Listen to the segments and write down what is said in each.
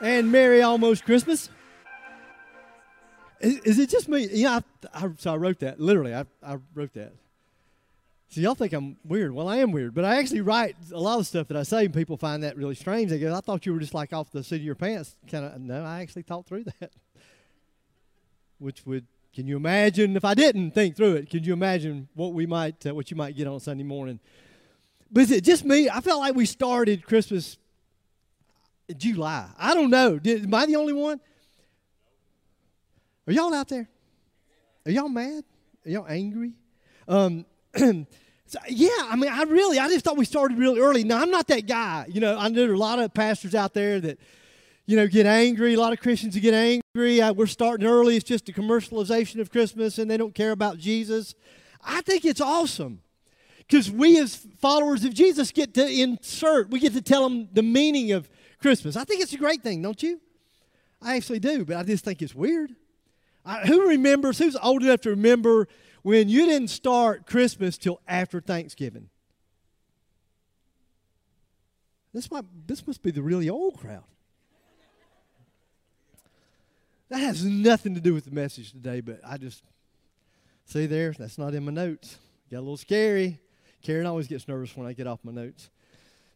And Merry almost Christmas. Is, is it just me? Yeah, I, I, so I wrote that. Literally, I, I wrote that. So y'all think I'm weird. Well, I am weird, but I actually write a lot of stuff that I say, and people find that really strange. They go, I thought you were just like off the seat of your pants. Kind of, no, I actually thought through that. Which would, can you imagine if I didn't think through it? Can you imagine what we might, uh, what you might get on Sunday morning? But is it just me? I felt like we started Christmas July. I don't know. Did, am I the only one? Are y'all out there? Are y'all mad? Are y'all angry? Um, so, yeah, I mean, I really, I just thought we started really early. Now, I'm not that guy. You know, I know there are a lot of pastors out there that, you know, get angry. A lot of Christians get angry. Uh, we're starting early. It's just a commercialization of Christmas, and they don't care about Jesus. I think it's awesome because we, as followers of Jesus, get to insert. We get to tell them the meaning of Christmas. I think it's a great thing, don't you? I actually do, but I just think it's weird. I, who remembers, who's old enough to remember when you didn't start Christmas till after Thanksgiving? This, might, this must be the really old crowd. That has nothing to do with the message today, but I just, see there, that's not in my notes. Got a little scary. Karen always gets nervous when I get off my notes.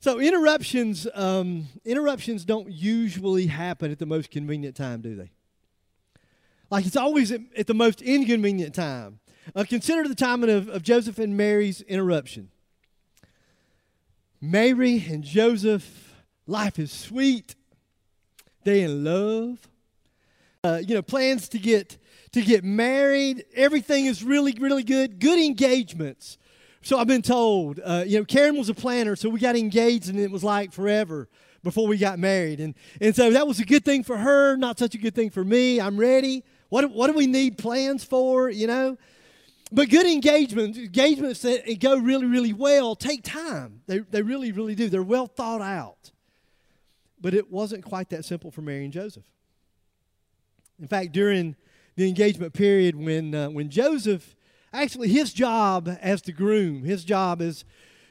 So interruptions, um, interruptions don't usually happen at the most convenient time, do they? Like it's always at, at the most inconvenient time. Uh, consider the timing of, of Joseph and Mary's interruption. Mary and Joseph, life is sweet. They in love. Uh, you know, plans to get to get married. Everything is really, really good. Good engagements. So I've been told, uh, you know, Karen was a planner, so we got engaged and it was like forever before we got married. And, and so that was a good thing for her, not such a good thing for me. I'm ready. What, what do we need plans for, you know? But good engagements, engagements that go really, really well, take time. They, they really, really do. They're well thought out. But it wasn't quite that simple for Mary and Joseph. In fact, during the engagement period, when, uh, when Joseph actually his job as the groom, his job as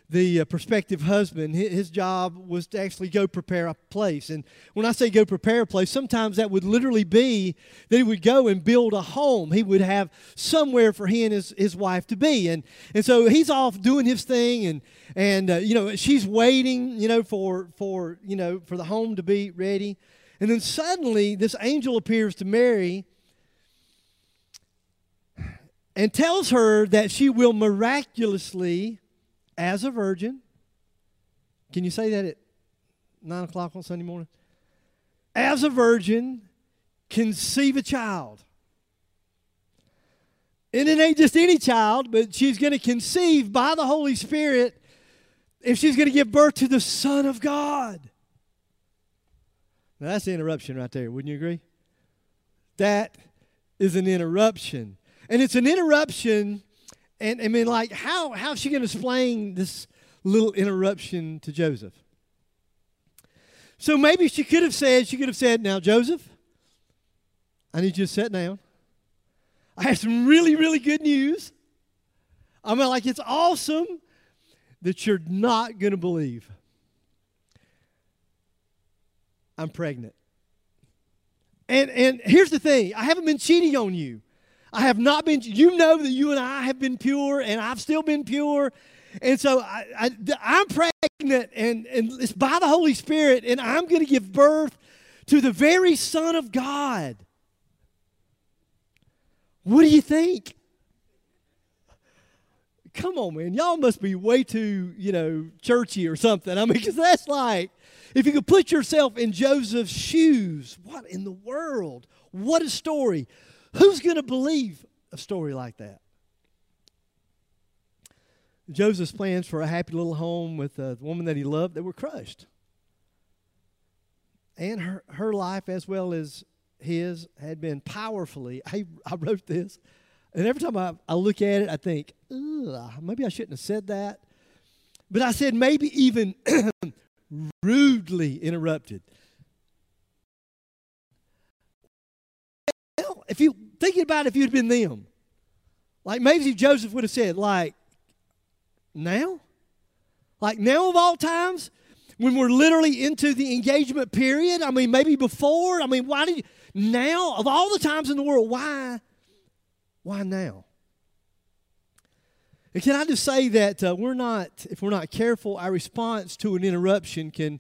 the uh, prospective husband, his job was to actually go prepare a place. And when I say go prepare a place, sometimes that would literally be that he would go and build a home. He would have somewhere for he and his, his wife to be. And, and so he's off doing his thing, and, and uh, you know, she's waiting, you know, for, for, you know, for the home to be ready. And then suddenly this angel appears to Mary and tells her that she will miraculously, as a virgin, can you say that at 9 o'clock on Sunday morning? As a virgin, conceive a child. And it ain't just any child, but she's going to conceive by the Holy Spirit if she's going to give birth to the Son of God. Now, that's an interruption right there. Wouldn't you agree? That is an interruption. And it's an interruption. And I mean, like, how, how is she going to explain this little interruption to Joseph? So maybe she could have said, she could have said, Now, Joseph, I need you to sit down. I have some really, really good news. I mean, like, it's awesome that you're not going to believe. I'm pregnant. And, and here's the thing I haven't been cheating on you. I have not been, you know that you and I have been pure, and I've still been pure. And so I, am pregnant, and, and it's by the Holy Spirit, and I'm going to give birth to the very Son of God. What do you think? Come on, man. Y'all must be way too, you know, churchy or something. I mean, because that's like, if you could put yourself in Joseph's shoes, what in the world? What a story. Who's going to believe a story like that? Joseph's plans for a happy little home with uh, a woman that he loved, they were crushed. and her, her life as well as his had been powerfully. I, I wrote this, and every time I, I look at it, I think, maybe I shouldn't have said that. But I said, maybe even rudely interrupted. If you thinking about it, if you'd been them, like maybe Joseph would have said, like, now? Like now of all times? When we're literally into the engagement period? I mean, maybe before? I mean, why did you now of all the times in the world, why why now? And can I just say that uh, we're not, if we're not careful, our response to an interruption can,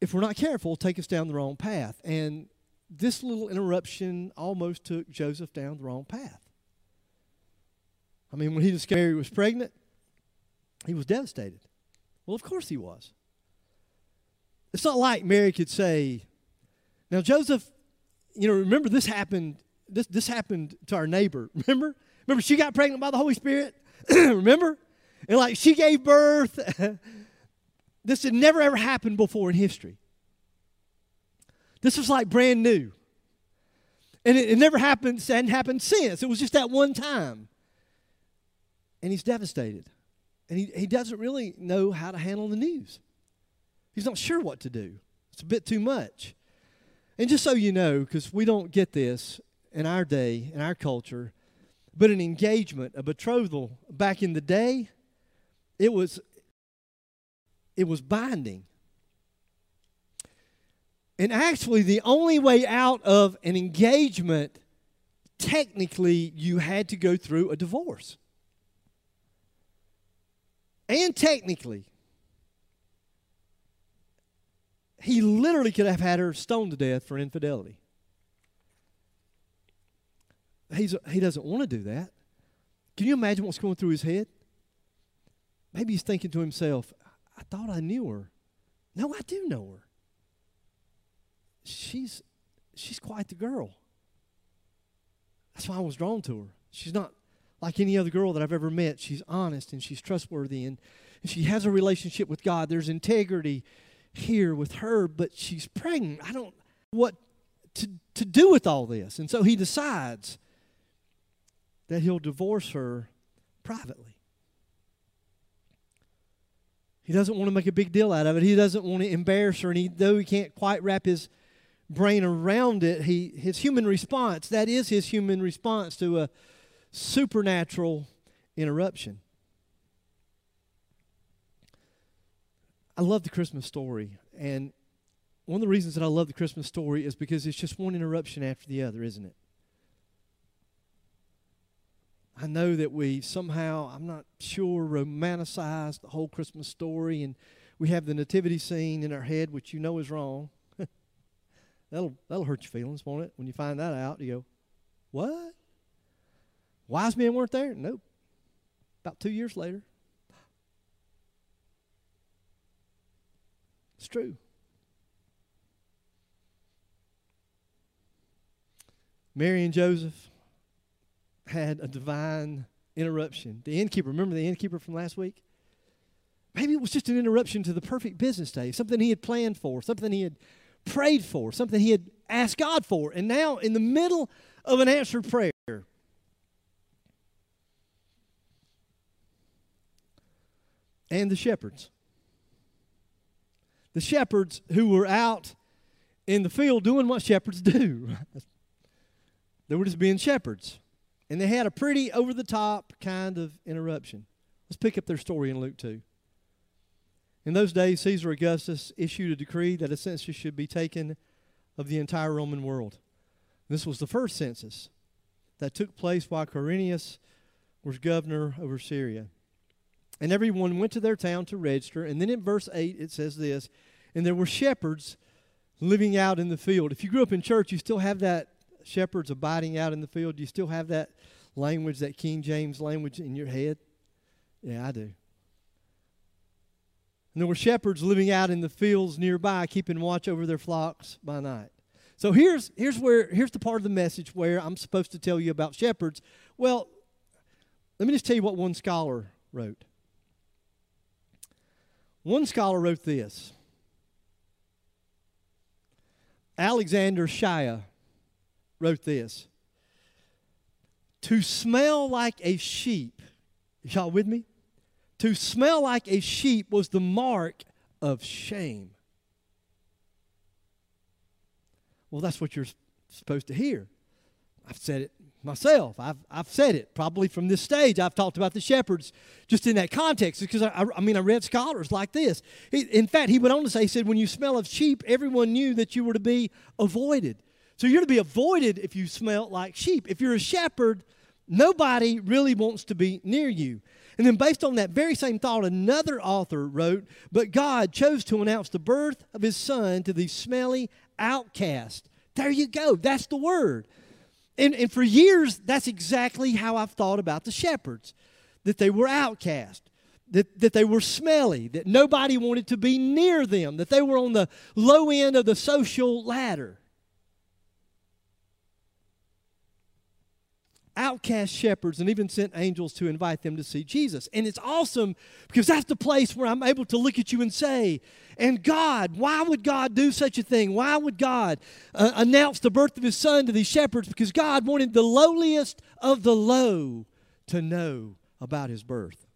if we're not careful, take us down the wrong path. And this little interruption almost took Joseph down the wrong path. I mean, when he discovered Mary was pregnant, he was devastated. Well, of course he was. It's not like Mary could say, now Joseph, you know, remember this happened, this, this happened to our neighbor. Remember? Remember she got pregnant by the Holy Spirit? remember? And like she gave birth. this had never ever happened before in history. This was like brand new. And it, it never happened, hadn't happened since. It was just that one time. And he's devastated. And he, he doesn't really know how to handle the news. He's not sure what to do. It's a bit too much. And just so you know, because we don't get this in our day, in our culture, but an engagement, a betrothal back in the day, it was it was binding. And actually, the only way out of an engagement, technically, you had to go through a divorce. And technically, he literally could have had her stoned to death for infidelity. He's, he doesn't want to do that. Can you imagine what's going through his head? Maybe he's thinking to himself, I thought I knew her. No, I do know her. She's she's quite the girl. That's why I was drawn to her. She's not like any other girl that I've ever met. She's honest and she's trustworthy and, and she has a relationship with God. There's integrity here with her, but she's pregnant. I don't what to to do with all this. And so he decides that he'll divorce her privately. He doesn't want to make a big deal out of it. He doesn't want to embarrass her, and he, though he can't quite wrap his brain around it, he his human response, that is his human response to a supernatural interruption. I love the Christmas story, and one of the reasons that I love the Christmas story is because it's just one interruption after the other, isn't it? I know that we somehow, I'm not sure, romanticize the whole Christmas story and we have the nativity scene in our head, which you know is wrong. That'll, that'll hurt your feelings, won't it? When you find that out, you go, What? Wise men weren't there? Nope. About two years later. It's true. Mary and Joseph had a divine interruption. The innkeeper, remember the innkeeper from last week? Maybe it was just an interruption to the perfect business day, something he had planned for, something he had prayed for, something he had asked God for. And now, in the middle of an answered prayer, and the shepherds. The shepherds who were out in the field doing what shepherds do. they were just being shepherds. And they had a pretty over the top kind of interruption. Let's pick up their story in Luke 2. In those days, Caesar Augustus issued a decree that a census should be taken of the entire Roman world. This was the first census that took place while Quirinius was governor over Syria. And everyone went to their town to register. And then in verse 8, it says this And there were shepherds living out in the field. If you grew up in church, you still have that shepherds abiding out in the field? You still have that language, that King James language in your head? Yeah, I do. And there were shepherds living out in the fields nearby, keeping watch over their flocks by night. So here's, here's, where, here's the part of the message where I'm supposed to tell you about shepherds. Well, let me just tell you what one scholar wrote. One scholar wrote this Alexander Shia wrote this To smell like a sheep, y'all with me? To smell like a sheep was the mark of shame. Well, that's what you're supposed to hear. I've said it myself. I've, I've said it probably from this stage. I've talked about the shepherds just in that context because I, I, I mean, I read scholars like this. He, in fact, he went on to say, he said, when you smell of sheep, everyone knew that you were to be avoided. So you're to be avoided if you smell like sheep. If you're a shepherd, nobody really wants to be near you. And then, based on that very same thought, another author wrote, But God chose to announce the birth of his son to these smelly outcasts. There you go. That's the word. And, and for years, that's exactly how I've thought about the shepherds that they were outcast, that, that they were smelly, that nobody wanted to be near them, that they were on the low end of the social ladder. Outcast shepherds and even sent angels to invite them to see Jesus. And it's awesome because that's the place where I'm able to look at you and say, and God, why would God do such a thing? Why would God uh, announce the birth of his son to these shepherds? Because God wanted the lowliest of the low to know about his birth.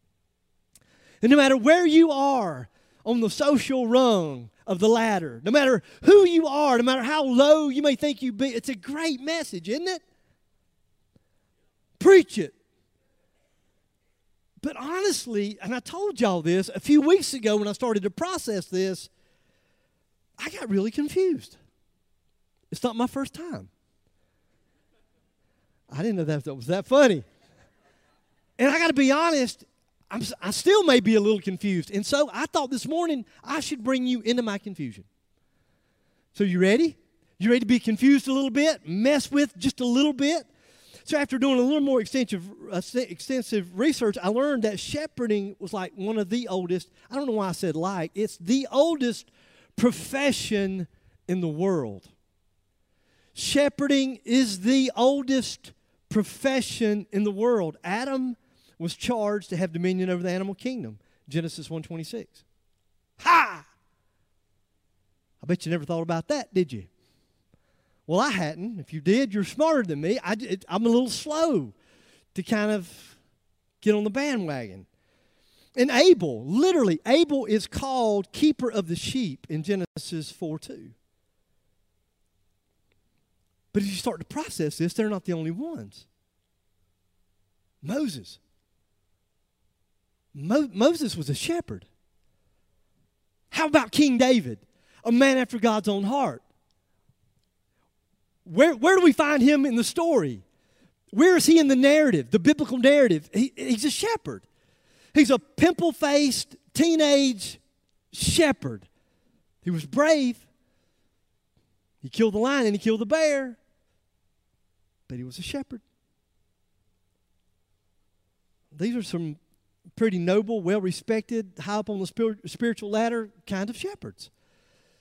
And no matter where you are on the social rung of the ladder, no matter who you are, no matter how low you may think you be, it's a great message, isn't it? Preach it. But honestly, and I told y'all this a few weeks ago when I started to process this, I got really confused. It's not my first time. I didn't know that was that funny. And I got to be honest, I'm, I still may be a little confused. And so I thought this morning I should bring you into my confusion. So, you ready? You ready to be confused a little bit? Mess with just a little bit? So after doing a little more extensive, uh, extensive research, I learned that shepherding was like one of the oldest. I don't know why I said like. It's the oldest profession in the world. Shepherding is the oldest profession in the world. Adam was charged to have dominion over the animal kingdom. Genesis 1:26. Ha! I bet you never thought about that, did you? Well, I hadn't. If you did, you're smarter than me. I, I'm a little slow to kind of get on the bandwagon. And Abel, literally, Abel is called keeper of the sheep in Genesis 4 2. But as you start to process this, they're not the only ones. Moses. Mo- Moses was a shepherd. How about King David, a man after God's own heart? Where, where do we find him in the story? Where is he in the narrative, the biblical narrative? He, he's a shepherd. He's a pimple faced teenage shepherd. He was brave. He killed the lion and he killed the bear, but he was a shepherd. These are some pretty noble, well respected, high up on the spiritual ladder kind of shepherds.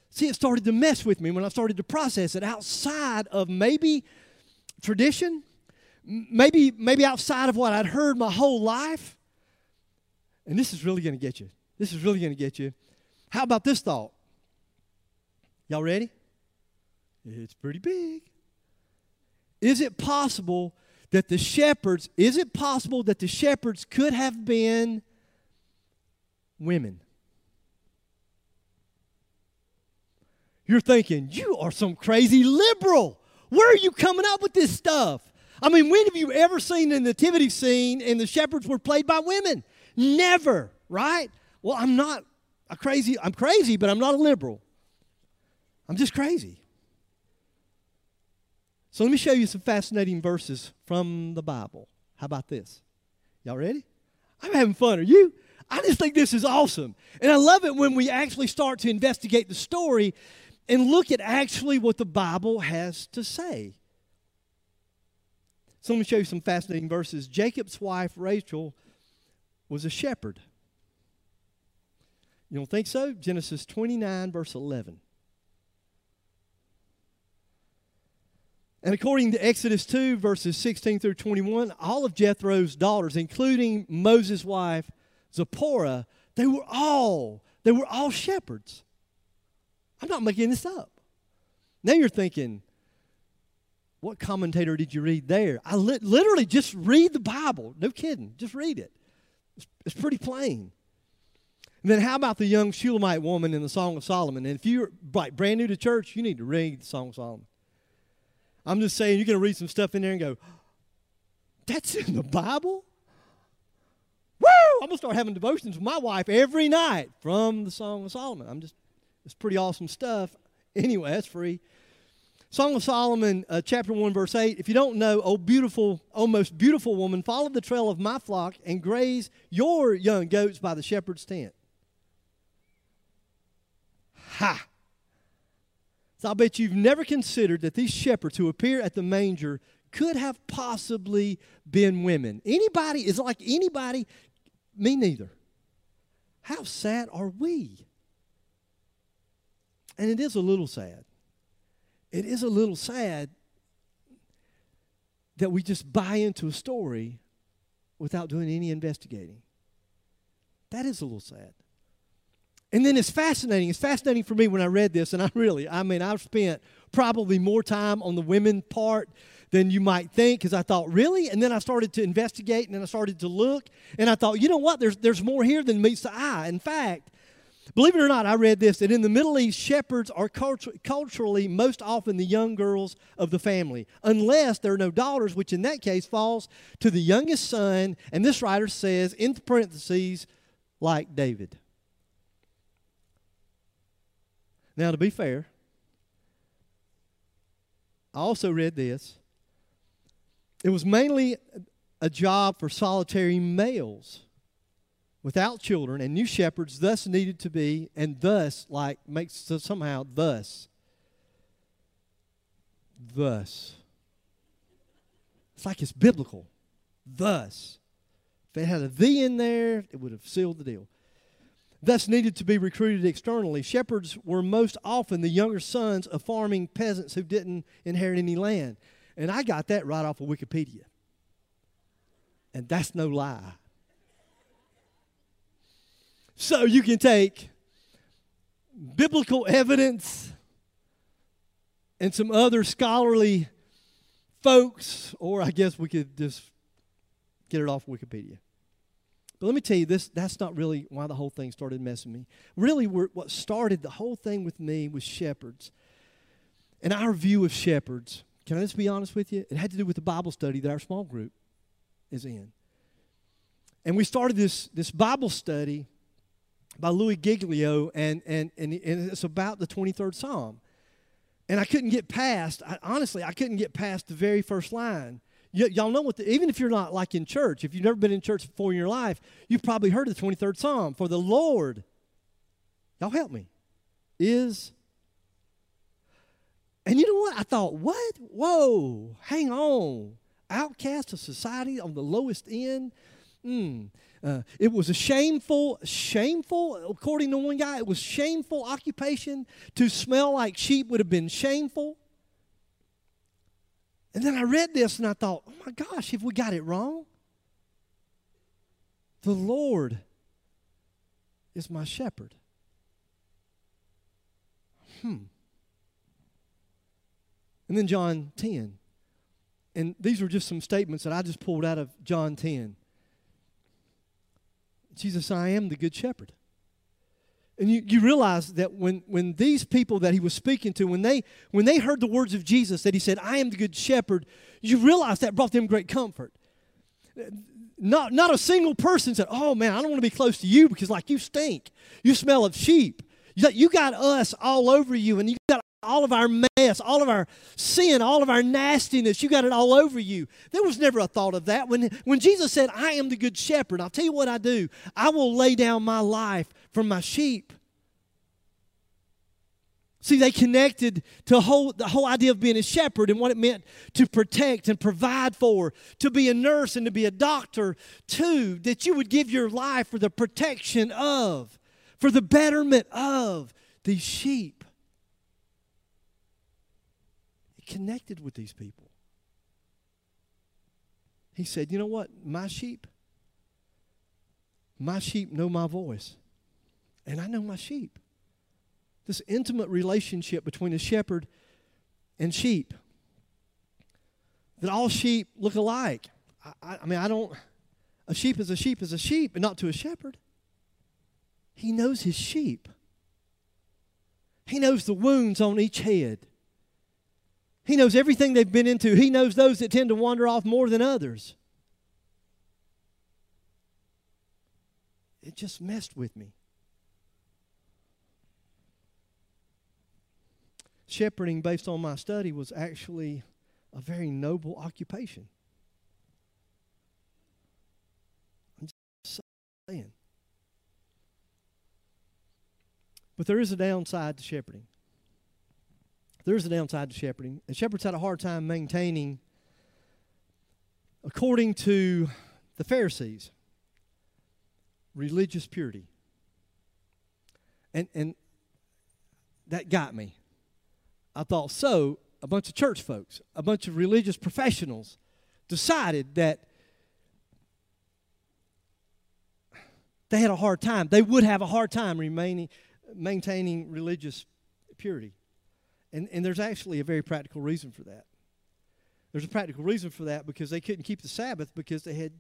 See, it started to mess with me when I started to process it outside of maybe tradition, maybe, maybe outside of what I'd heard my whole life. And this is really going to get you. This is really going to get you. How about this thought? Y'all ready? It's pretty big. Is it possible that the shepherds, is it possible that the shepherds could have been women? You're thinking, you are some crazy liberal. Where are you coming up with this stuff? I mean, when have you ever seen a nativity scene and the shepherds were played by women? Never, right? Well, I'm not a crazy, I'm crazy, but I'm not a liberal. I'm just crazy. So let me show you some fascinating verses from the Bible. How about this? Y'all ready? I'm having fun. Are you? I just think this is awesome. And I love it when we actually start to investigate the story and look at actually what the Bible has to say. So let me show you some fascinating verses. Jacob's wife, Rachel, was a shepherd. You don't think so? Genesis 29, verse 11. And according to Exodus 2, verses 16 through 21, all of Jethro's daughters, including Moses' wife, Zipporah, they were all, they were all shepherds. I'm not making this up. Now you're thinking, what commentator did you read there? I li- literally just read the Bible. No kidding. Just read it. It's, it's pretty plain. And then how about the young Shulamite woman in the Song of Solomon? And if you're like brand new to church, you need to read the Song of Solomon. I'm just saying, you're going to read some stuff in there and go, that's in the Bible? Woo! I'm going to start having devotions with my wife every night from the Song of Solomon. I'm just, it's pretty awesome stuff. Anyway, that's free. Song of Solomon, uh, chapter 1, verse 8. If you don't know, oh beautiful, oh most beautiful woman, follow the trail of my flock and graze your young goats by the shepherd's tent. Ha! So I bet you've never considered that these shepherds who appear at the manger could have possibly been women. Anybody is like anybody, me neither. How sad are we? And it is a little sad it is a little sad that we just buy into a story without doing any investigating. That is a little sad. And then it's fascinating. It's fascinating for me when I read this, and I really, I mean, I've spent probably more time on the women part than you might think because I thought, really? And then I started to investigate and then I started to look, and I thought, you know what? There's, there's more here than meets the eye. In fact, Believe it or not, I read this that in the Middle East, shepherds are cultu- culturally most often the young girls of the family, unless there are no daughters, which in that case falls to the youngest son. And this writer says, in parentheses, like David. Now, to be fair, I also read this. It was mainly a job for solitary males without children, and new shepherds thus needed to be, and thus, like, makes so somehow, thus. Thus. It's like it's biblical. Thus. If it had a the in there, it would have sealed the deal. Thus needed to be recruited externally. Shepherds were most often the younger sons of farming peasants who didn't inherit any land. And I got that right off of Wikipedia. And that's no lie. So you can take biblical evidence and some other scholarly folks, or I guess we could just get it off Wikipedia. But let me tell you this that's not really why the whole thing started messing me. Really, what started the whole thing with me was shepherds. And our view of shepherds, can I just be honest with you? It had to do with the Bible study that our small group is in. And we started this, this Bible study by Louie Giglio, and, and, and, and it's about the 23rd Psalm. And I couldn't get past, I, honestly, I couldn't get past the very first line. Y- y'all know what, the, even if you're not like in church, if you've never been in church before in your life, you've probably heard of the 23rd Psalm. For the Lord, y'all help me, is. And you know what? I thought, what? Whoa, hang on. Outcast of society on the lowest end. Mm. Uh, it was a shameful, shameful, according to one guy, it was shameful occupation. To smell like sheep would have been shameful. And then I read this and I thought, oh my gosh, if we got it wrong? The Lord is my shepherd. Hmm. And then John 10. And these were just some statements that I just pulled out of John 10. Jesus, I am the good shepherd. And you, you realize that when, when these people that he was speaking to, when they, when they heard the words of Jesus that he said, I am the good shepherd, you realize that brought them great comfort. Not, not a single person said, Oh man, I don't want to be close to you because, like, you stink. You smell of sheep. You got us all over you, and you all of our mess, all of our sin, all of our nastiness. You got it all over you. There was never a thought of that. When, when Jesus said, I am the good shepherd, I'll tell you what I do. I will lay down my life for my sheep. See, they connected to whole, the whole idea of being a shepherd and what it meant to protect and provide for, to be a nurse and to be a doctor, too, that you would give your life for the protection of, for the betterment of these sheep. Connected with these people. He said, You know what? My sheep, my sheep know my voice, and I know my sheep. This intimate relationship between a shepherd and sheep. That all sheep look alike. I, I, mean, I don't, a sheep is a sheep is a sheep, but not to a shepherd. He knows his sheep. He knows the wounds on each head. He knows everything they've been into. He knows those that tend to wander off more than others. It just messed with me. Shepherding, based on my study, was actually a very noble occupation. I'm just saying. But there is a downside to shepherding. There is a downside to shepherding. And shepherds had a hard time maintaining, according to the Pharisees, religious purity. And, and that got me. I thought, so a bunch of church folks, a bunch of religious professionals decided that they had a hard time. They would have a hard time remaining, maintaining religious purity. And, and there's actually a very practical reason for that. There's a practical reason for that because they couldn't keep the Sabbath because they had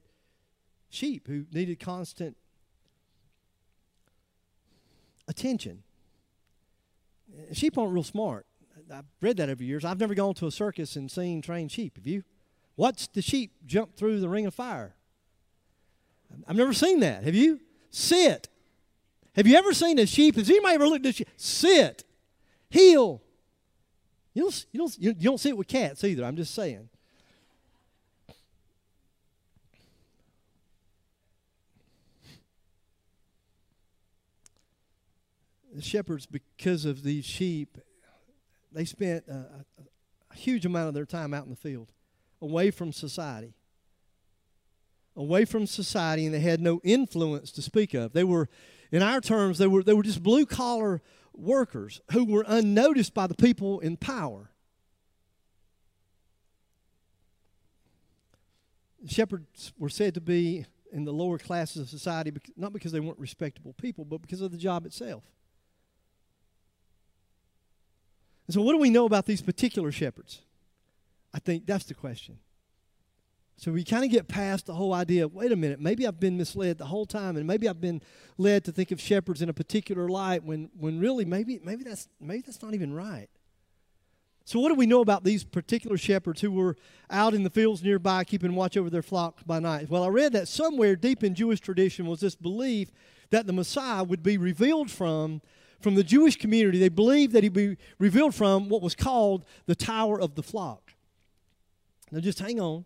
sheep who needed constant attention. Uh, sheep aren't real smart. I've read that over years. I've never gone to a circus and seen trained sheep. Have you? Watch the sheep jump through the ring of fire. I've never seen that. Have you? Sit. Have you ever seen a sheep? Has anybody ever looked at a sheep? Sit. Heel. You don't, you, don't, you don't see it with cats either. I'm just saying. The shepherds, because of these sheep, they spent a, a, huge amount of their time out in the field, away from society. Away from society, and they had no influence to speak of. They were, in our terms, they were, they were just blue collar workers who were unnoticed by the people in power. Shepherds were said to be in the lower classes of society, not because they weren't respectable people, but because of the job itself. And so, what do we know about these particular shepherds? I think that's the question. So we kind of get past the whole idea of, wait a minute, maybe I've been misled the whole time, and maybe I've been led to think of shepherds in a particular light when, when really maybe, maybe, that's, maybe that's not even right. So, what do we know about these particular shepherds who were out in the fields nearby keeping watch over their flock by night? Well, I read that somewhere deep in Jewish tradition was this belief that the Messiah would be revealed from from the Jewish community, they believed that he'd be revealed from what was called the Tower of the Flock. Now, just hang on.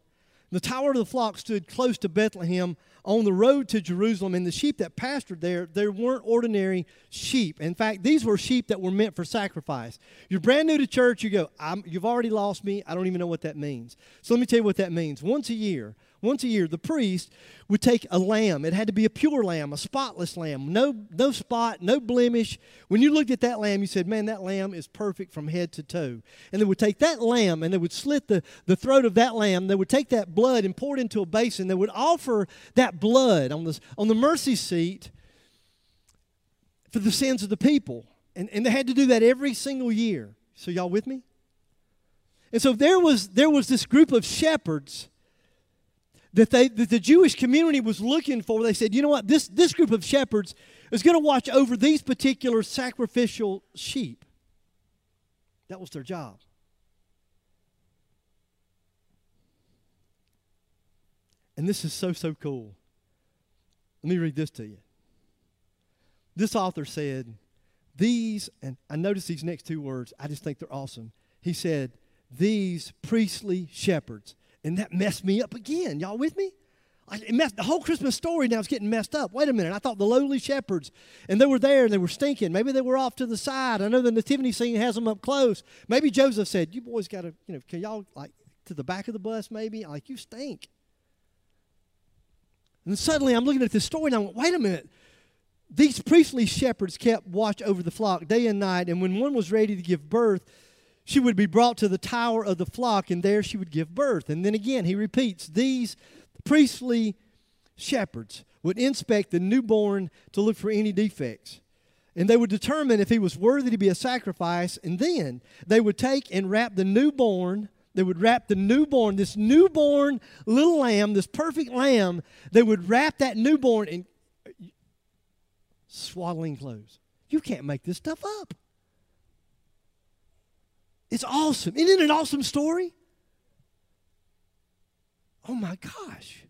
The Tower of the Flock stood close to Bethlehem on the road to Jerusalem, and the sheep that pastured there, they weren't ordinary sheep. In fact, these were sheep that were meant for sacrifice. You're brand new to church, you go, You've already lost me. I don't even know what that means. So let me tell you what that means. Once a year, once a year, the priest would take a lamb. It had to be a pure lamb, a spotless lamb, no, no spot, no blemish. When you looked at that lamb, you said, Man, that lamb is perfect from head to toe. And they would take that lamb and they would slit the, the throat of that lamb. They would take that blood and pour it into a basin. They would offer that blood on, the on the mercy seat for the sins of the people. And, and they had to do that every single year. So, y'all with me? And so there was, there was this group of shepherds that, they, that the Jewish community was looking for. They said, you know what, this, this group of shepherds is going to watch over these particular sacrificial sheep. That was their job. And this is so, so cool. Let me read this to you. This author said, These, and I notice these next two words, I just think they're awesome. He said, These priestly shepherds and that messed me up again. Y'all with me? it messed, the whole Christmas story now is getting messed up. Wait a minute. I thought the lowly shepherds, and they were there and they were stinking. Maybe they were off to the side. I know the nativity scene has them up close. Maybe Joseph said, You boys got to, you know, can y'all, like, to the back of the bus maybe? Like, you stink. And suddenly I'm looking at this story and I'm wait a minute. These priestly shepherds kept watch over the flock day and night, and when one was ready to give birth, she would be brought to the tower of the flock, and there she would give birth. And then again, he repeats these priestly shepherds would inspect the newborn to look for any defects. And they would determine if he was worthy to be a sacrifice, and then they would take and wrap the newborn. They would wrap the newborn, this newborn little lamb, this perfect lamb, they would wrap that newborn in swaddling clothes. You can't make this stuff up. It's awesome. Isn't it an awesome story? Oh my gosh.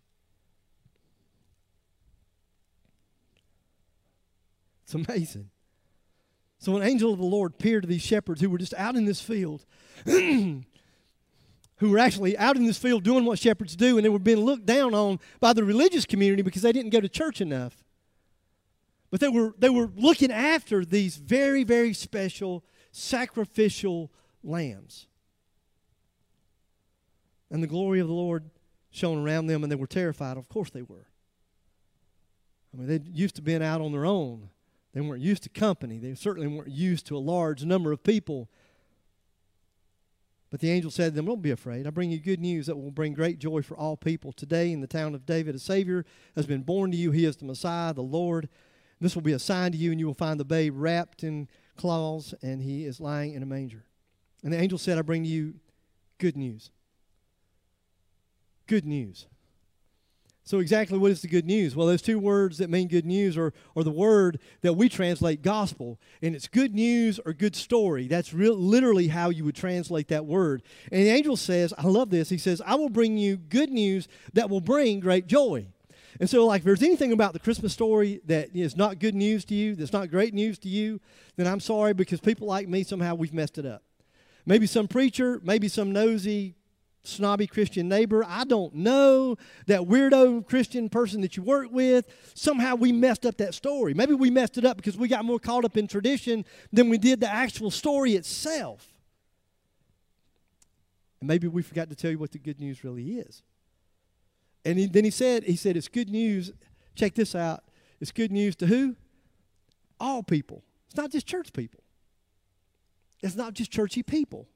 It's amazing. So an angel of the Lord appeared to these shepherds who were just out in this field, who were actually out in this field doing what shepherds do, and they were being looked down on by the religious community because they didn't go to church enough. But they were, they were looking after these very, very special sacrificial lambs. And the glory of the Lord shone around them, and they were terrified. Of course they were. I mean, they used to being out on their own. They weren't used to company. They certainly weren't used to a large number of people. But the angel said to them, Don't be afraid. I bring you good news that will bring great joy for all people. Today, in the town of David, a Savior has been born to you. He is the Messiah, the Lord. This will be a sign to you, and you will find the babe wrapped in cloths, and he is lying in a manger. And the angel said, I bring you good news. Good news. So, exactly what is the good news? Well, those two words that mean good news are, are the word that we translate gospel. And it's good news or good story. That's literally how you would translate that word. And the angel says, I love this. He says, I will bring you good news that will bring great joy. And so, like, if there's anything about the Christmas story that is not good news to you, that's not great news to you, then I'm sorry because people like me, somehow we've messed it up. Maybe some preacher, maybe some nosy snobby Christian neighbor. I don't know. That weirdo Christian person that you work with. Somehow we messed up that story. Maybe we messed it up because we got more caught up in tradition than we did the actual story itself. And maybe we forgot to tell you what the good news really is. And he, then he said, he said, it's good news. Check this out. It's good news to who? All people. It's not just church people. It's not just churchy people.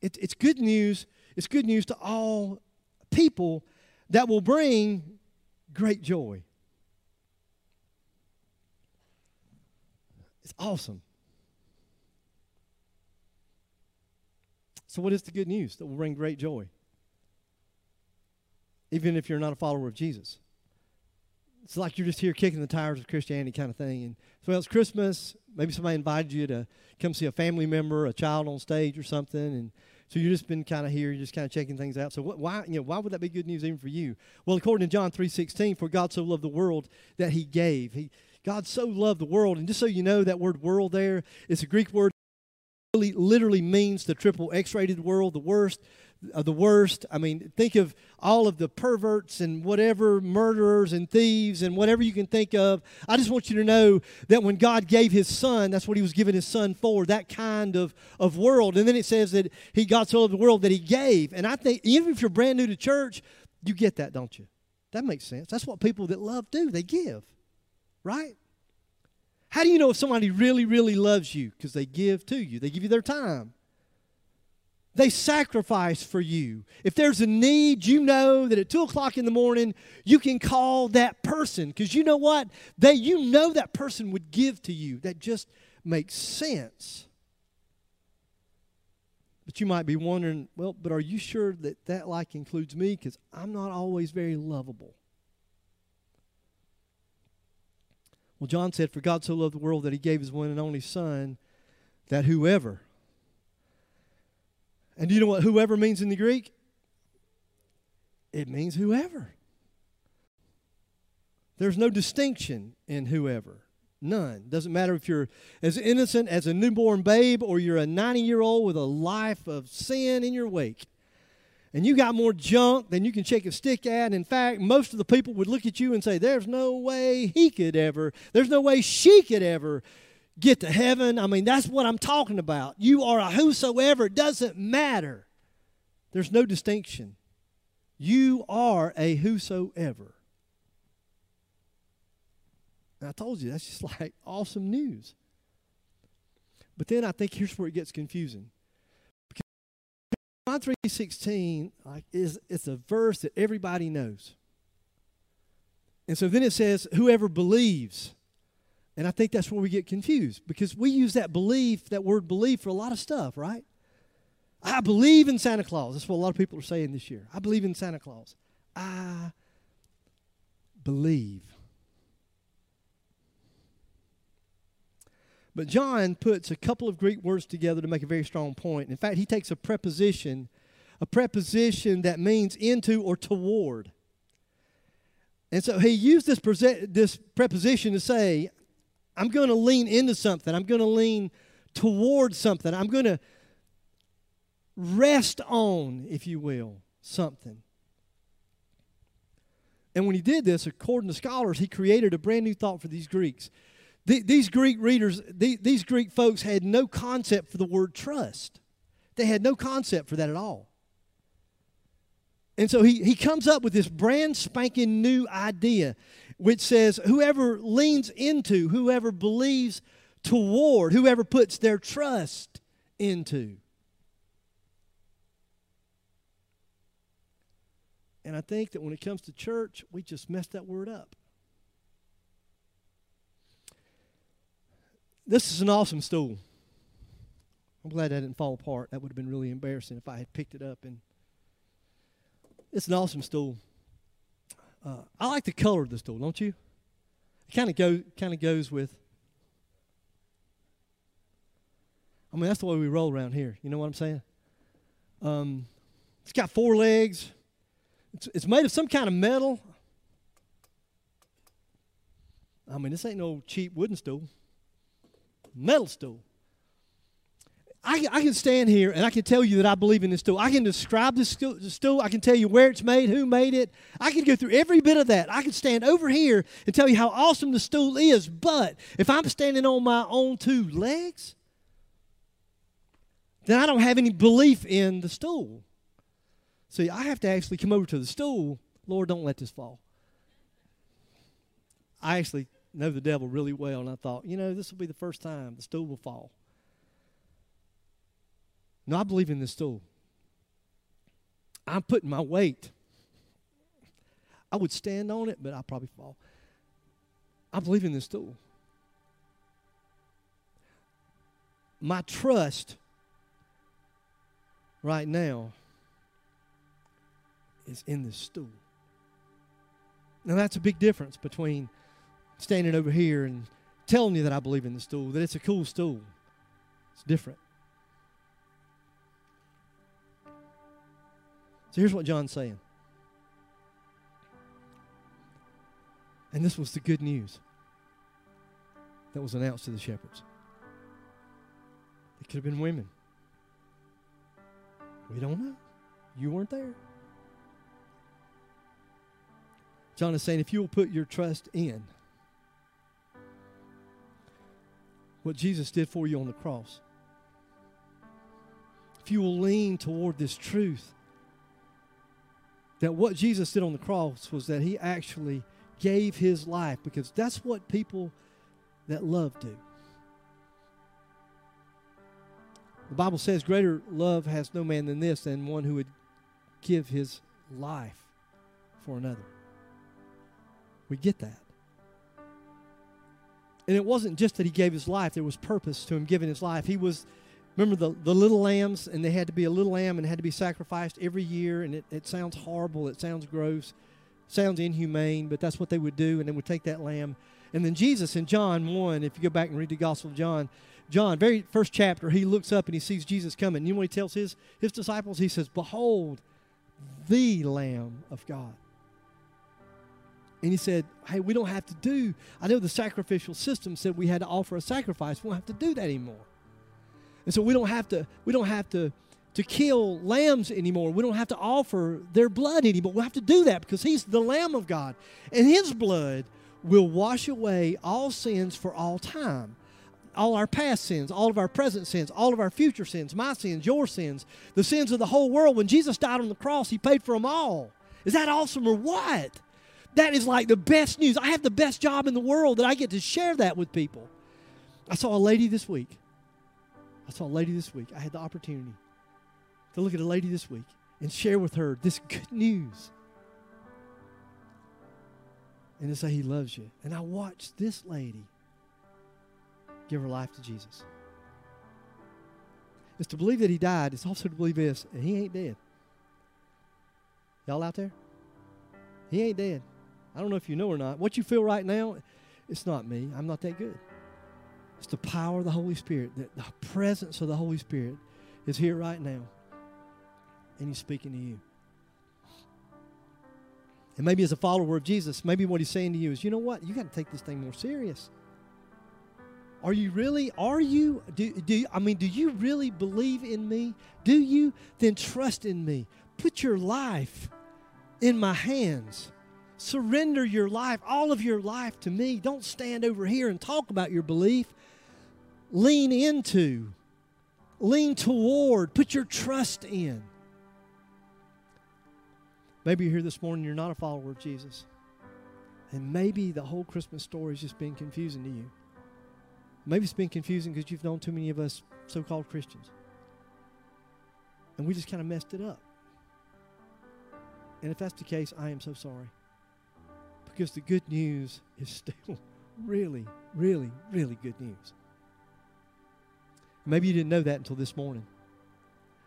It, it's good news it's good news to all people that will bring great joy. It's awesome. So, what is the good news that will bring great joy? Even if you're not a follower of Jesus. It's like you're just here kicking the tires of Christianity kind of thing. And so, well, it's Christmas. Maybe somebody invited you to come see a family member, a child on stage or something, and so you've just been kind of here, you're just kind of checking things out. So what, why, you know, why would that be good news even for you? Well, according to John 3.16, for God so loved the world that he gave. He, God so loved the world. And just so you know, that word world there is a Greek word literally means the triple X-rated world, the worst, of the worst. I mean, think of all of the perverts and whatever, murderers and thieves and whatever you can think of. I just want you to know that when God gave his son, that's what he was giving his son for, that kind of, of world. And then it says that he got so loved the world that he gave. And I think, even if you're brand new to church, you get that, don't you? That makes sense. That's what people that love do, they give, right? How do you know if somebody really, really loves you? Because they give to you, they give you their time. They sacrifice for you. If there's a need, you know that at 2 o'clock in the morning, you can call that person because you know what? They, you know that person would give to you. That just makes sense. But you might be wondering, well, but are you sure that that like includes me? Because I'm not always very lovable. Well, John said, For God so loved the world that he gave his one and only Son, that whoever and do you know what whoever means in the Greek? It means whoever. There's no distinction in whoever. None. Doesn't matter if you're as innocent as a newborn babe or you're a 90 year old with a life of sin in your wake. And you got more junk than you can shake a stick at. In fact, most of the people would look at you and say, There's no way he could ever, there's no way she could ever get to heaven. I mean, that's what I'm talking about. You are a whosoever, it doesn't matter. There's no distinction. You are a whosoever. And I told you, that's just like awesome news. But then I think here's where it gets confusing. Because John 3.16 like, is it's a verse that everybody knows. And so then it says, whoever believes And I think that's where we get confused because we use that belief, that word belief, for a lot of stuff, right? I believe in Santa Claus. That's what a lot of people are saying this year. I believe in Santa Claus. I believe. But John puts a couple of Greek words together to make a very strong point. In fact, he takes a preposition, a preposition that means into or toward. And so he used this, this preposition to say, I'm going to lean into something. I'm going to lean towards something. I'm going to rest on, if you will, something. And when he did this, according to scholars, he created a brand new thought for these Greeks. these Greek readers, these Greek folks had no concept for the word trust. They had no concept for that at all. And so he, he comes up with this brand spanking new idea, which says whoever leans into, whoever believes toward, whoever puts their trust into. And I think that when it comes to church, we just messed that word up. This is an awesome stool. I'm glad that didn't fall apart. That would have been really embarrassing if I had picked it up. And it's an awesome stool. Uh, I like the color of the stool, don't you? It kind of go kind of goes with. I mean, that's the way we roll around here. You know what I'm saying? Um, it's got four legs. It's, it's made of some kind of metal. I mean, this ain't no cheap wooden stool. Metal stool. I, I can stand here and I can tell you that I believe in this stool. I can describe this stool, stool. I can tell you where it's made, who made it. I can go through every bit of that. I can stand over here and tell you how awesome the stool is. But if I'm standing on my own two legs, then I don't have any belief in the stool. See, I have to actually come over to the stool. Lord, don't let this fall. I actually know the devil really well, and I thought, you know, this will be the first time the stool will fall. No, I believe in this stool. I'm putting my weight. I would stand on it, but I'll probably fall. I believe in this stool. My trust right now is in the stool. Now, that's a big difference between standing over here and telling you that I believe in the stool, that it's a cool stool. It's different. So here's what John's saying. And this was the good news that was announced to the shepherds. It could have been women. We don't know. You weren't there. John is saying if you will put your trust in what Jesus did for you on the cross, if you will lean toward this truth that what Jesus did on the cross was that he actually gave his life because that's what people that love do. The Bible says, Greater love has no man than this, than one who would give his life for another. We get that. And it wasn't just that he gave his life, there was purpose to him giving his life. He was, remember the, the little lambs, and they had to be a little lamb and had to be sacrificed every year. And it, it sounds horrible, it sounds gross, sounds inhumane, but that's what they would do. And they would take that lamb. And then Jesus in John 1, if you go back and read the Gospel of John, John, very first chapter, he looks up and he sees Jesus coming. You know what he tells his, his disciples? He says, Behold, the Lamb of God. And he said, Hey, we don't have to do, I know the sacrificial system said we had to offer a sacrifice. We don't have to do that anymore. And so we don't have to, we don't have to, to kill lambs anymore. We don't have to offer their blood anymore. We have to do that because he's the Lamb of God. And his blood will wash away all sins for all time. All our past sins, all of our present sins, all of our future sins, my sins, your sins, the sins of the whole world. When Jesus died on the cross, he paid for them all. Is that awesome or what? That is like the best news. I have the best job in the world that I get to share that with people. I saw a lady this week. I saw a lady this week. I had the opportunity to look at a lady this week and share with her this good news. And to say he loves you. And I watched this lady give her life to Jesus. It's to believe that he died. It's also to believe this, and he ain't dead. Y'all out there? He ain't dead. I don't know if you know or not. What you feel right now, it's not me. I'm not that good. It's the power of the Holy Spirit. that the presence of the Holy Spirit is here right now. And he's speaking to you. And maybe as a follower of Jesus, maybe what he's saying to you is, you know what? You got to take this thing more serious. Are you really? Are you? Do, do I mean, do you really believe in me? Do you? Then trust in me. Put your life in my hands. Surrender your life, all of your life to me. Don't stand over here and talk about your belief. Lean into, lean toward, put your trust in. Maybe you're here this morning, you're not a follower of Jesus. And maybe the whole Christmas story has just been confusing to you. Maybe it's been confusing because you've known too many of us so called Christians. And we just kind of messed it up. And if that's the case, I am so sorry. Because the good news is still really, really, really good news. Maybe you didn't know that until this morning.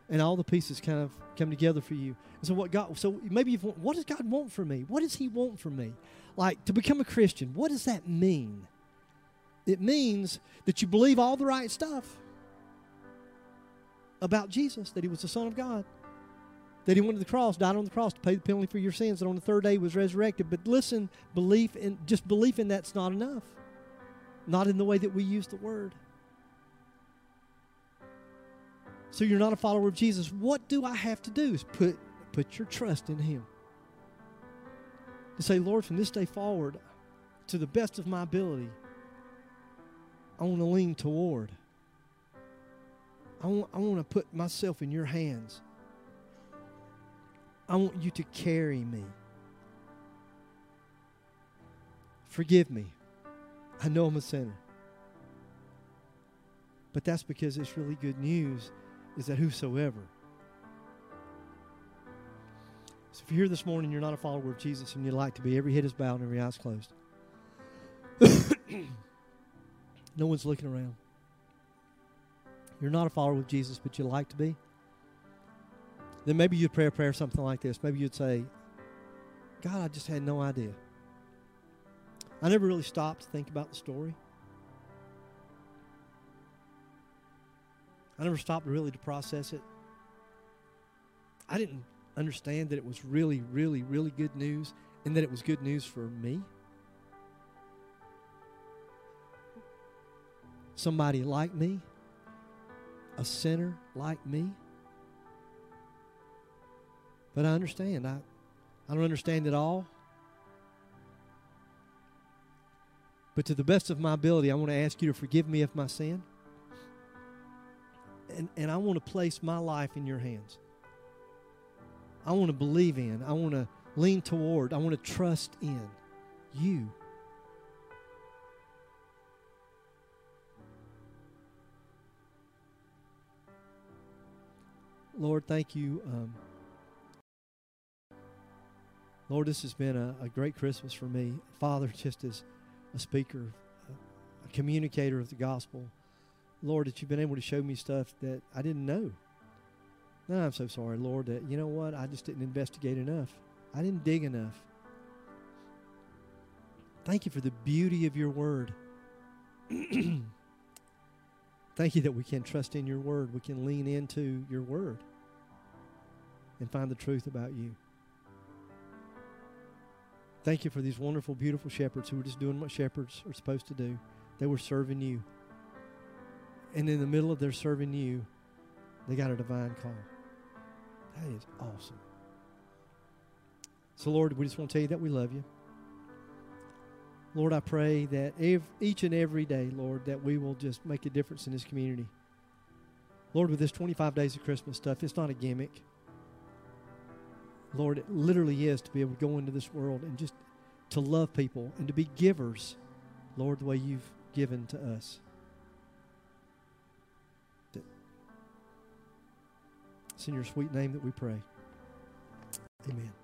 And all the pieces kind of come together for you. And so what God so maybe you've what does God want from me? What does he want from me? Like to become a Christian, what does that mean? It means that you believe all the right stuff about Jesus, that he was the Son of God, that he went to the cross, died on the cross to pay the penalty for your sins, and on the third day was resurrected. But listen, belief in just belief in that's not enough. Not in the way that we use the word. So you're not a follower of Jesus. What do I have to do? Is put put your trust in him. To say, Lord, from this day forward, to the best of my ability, I want to lean toward. I want, I want to put myself in your hands. I want you to carry me. Forgive me. I know I'm a sinner. But that's because it's really good news is that whosoever. So if you're here this morning, you're not a follower of Jesus and you'd like to be, every head is bowed and every eye is closed. no one's looking around. You're not a follower of Jesus, but you'd like to be. Then maybe you'd pray a prayer something like this. Maybe you'd say, God, I just had no idea. I never really stopped to think about the story. I never stopped really to process it. I didn't understand that it was really, really, really good news and that it was good news for me. Somebody like me, a sinner like me. But I understand. I, I don't understand it all. But to the best of my ability, I want to ask you to forgive me of my sin and, and I want to place my life in your hands. I want to believe in, I want to lean toward, I want to trust in you. Lord, thank you. Um, Lord, this has been a, a, great Christmas for me. Father, just as a speaker, a, a communicator of the gospel. Lord, that you've been able to show me stuff that I didn't know. No, I'm so sorry, Lord, that, you know what? I just didn't investigate enough. I didn't dig enough. Thank you for the beauty of your word. Thank you that we can trust in your word. We can lean into your word and find the truth about you. Thank you for these wonderful, beautiful shepherds who were just doing what shepherds are supposed to do. They were serving you. And in the middle of their serving you, they got a divine call. That is awesome. So, Lord, we just want to tell you that we love you. Lord, I pray that each and every day, Lord, that we will just make a difference in this community. Lord, with this 25 days of Christmas stuff, it's not a gimmick. Lord, it literally is to be able to go into this world and just to love people and to be givers, Lord, the way you've given to us. It's in your sweet name that we pray. Amen.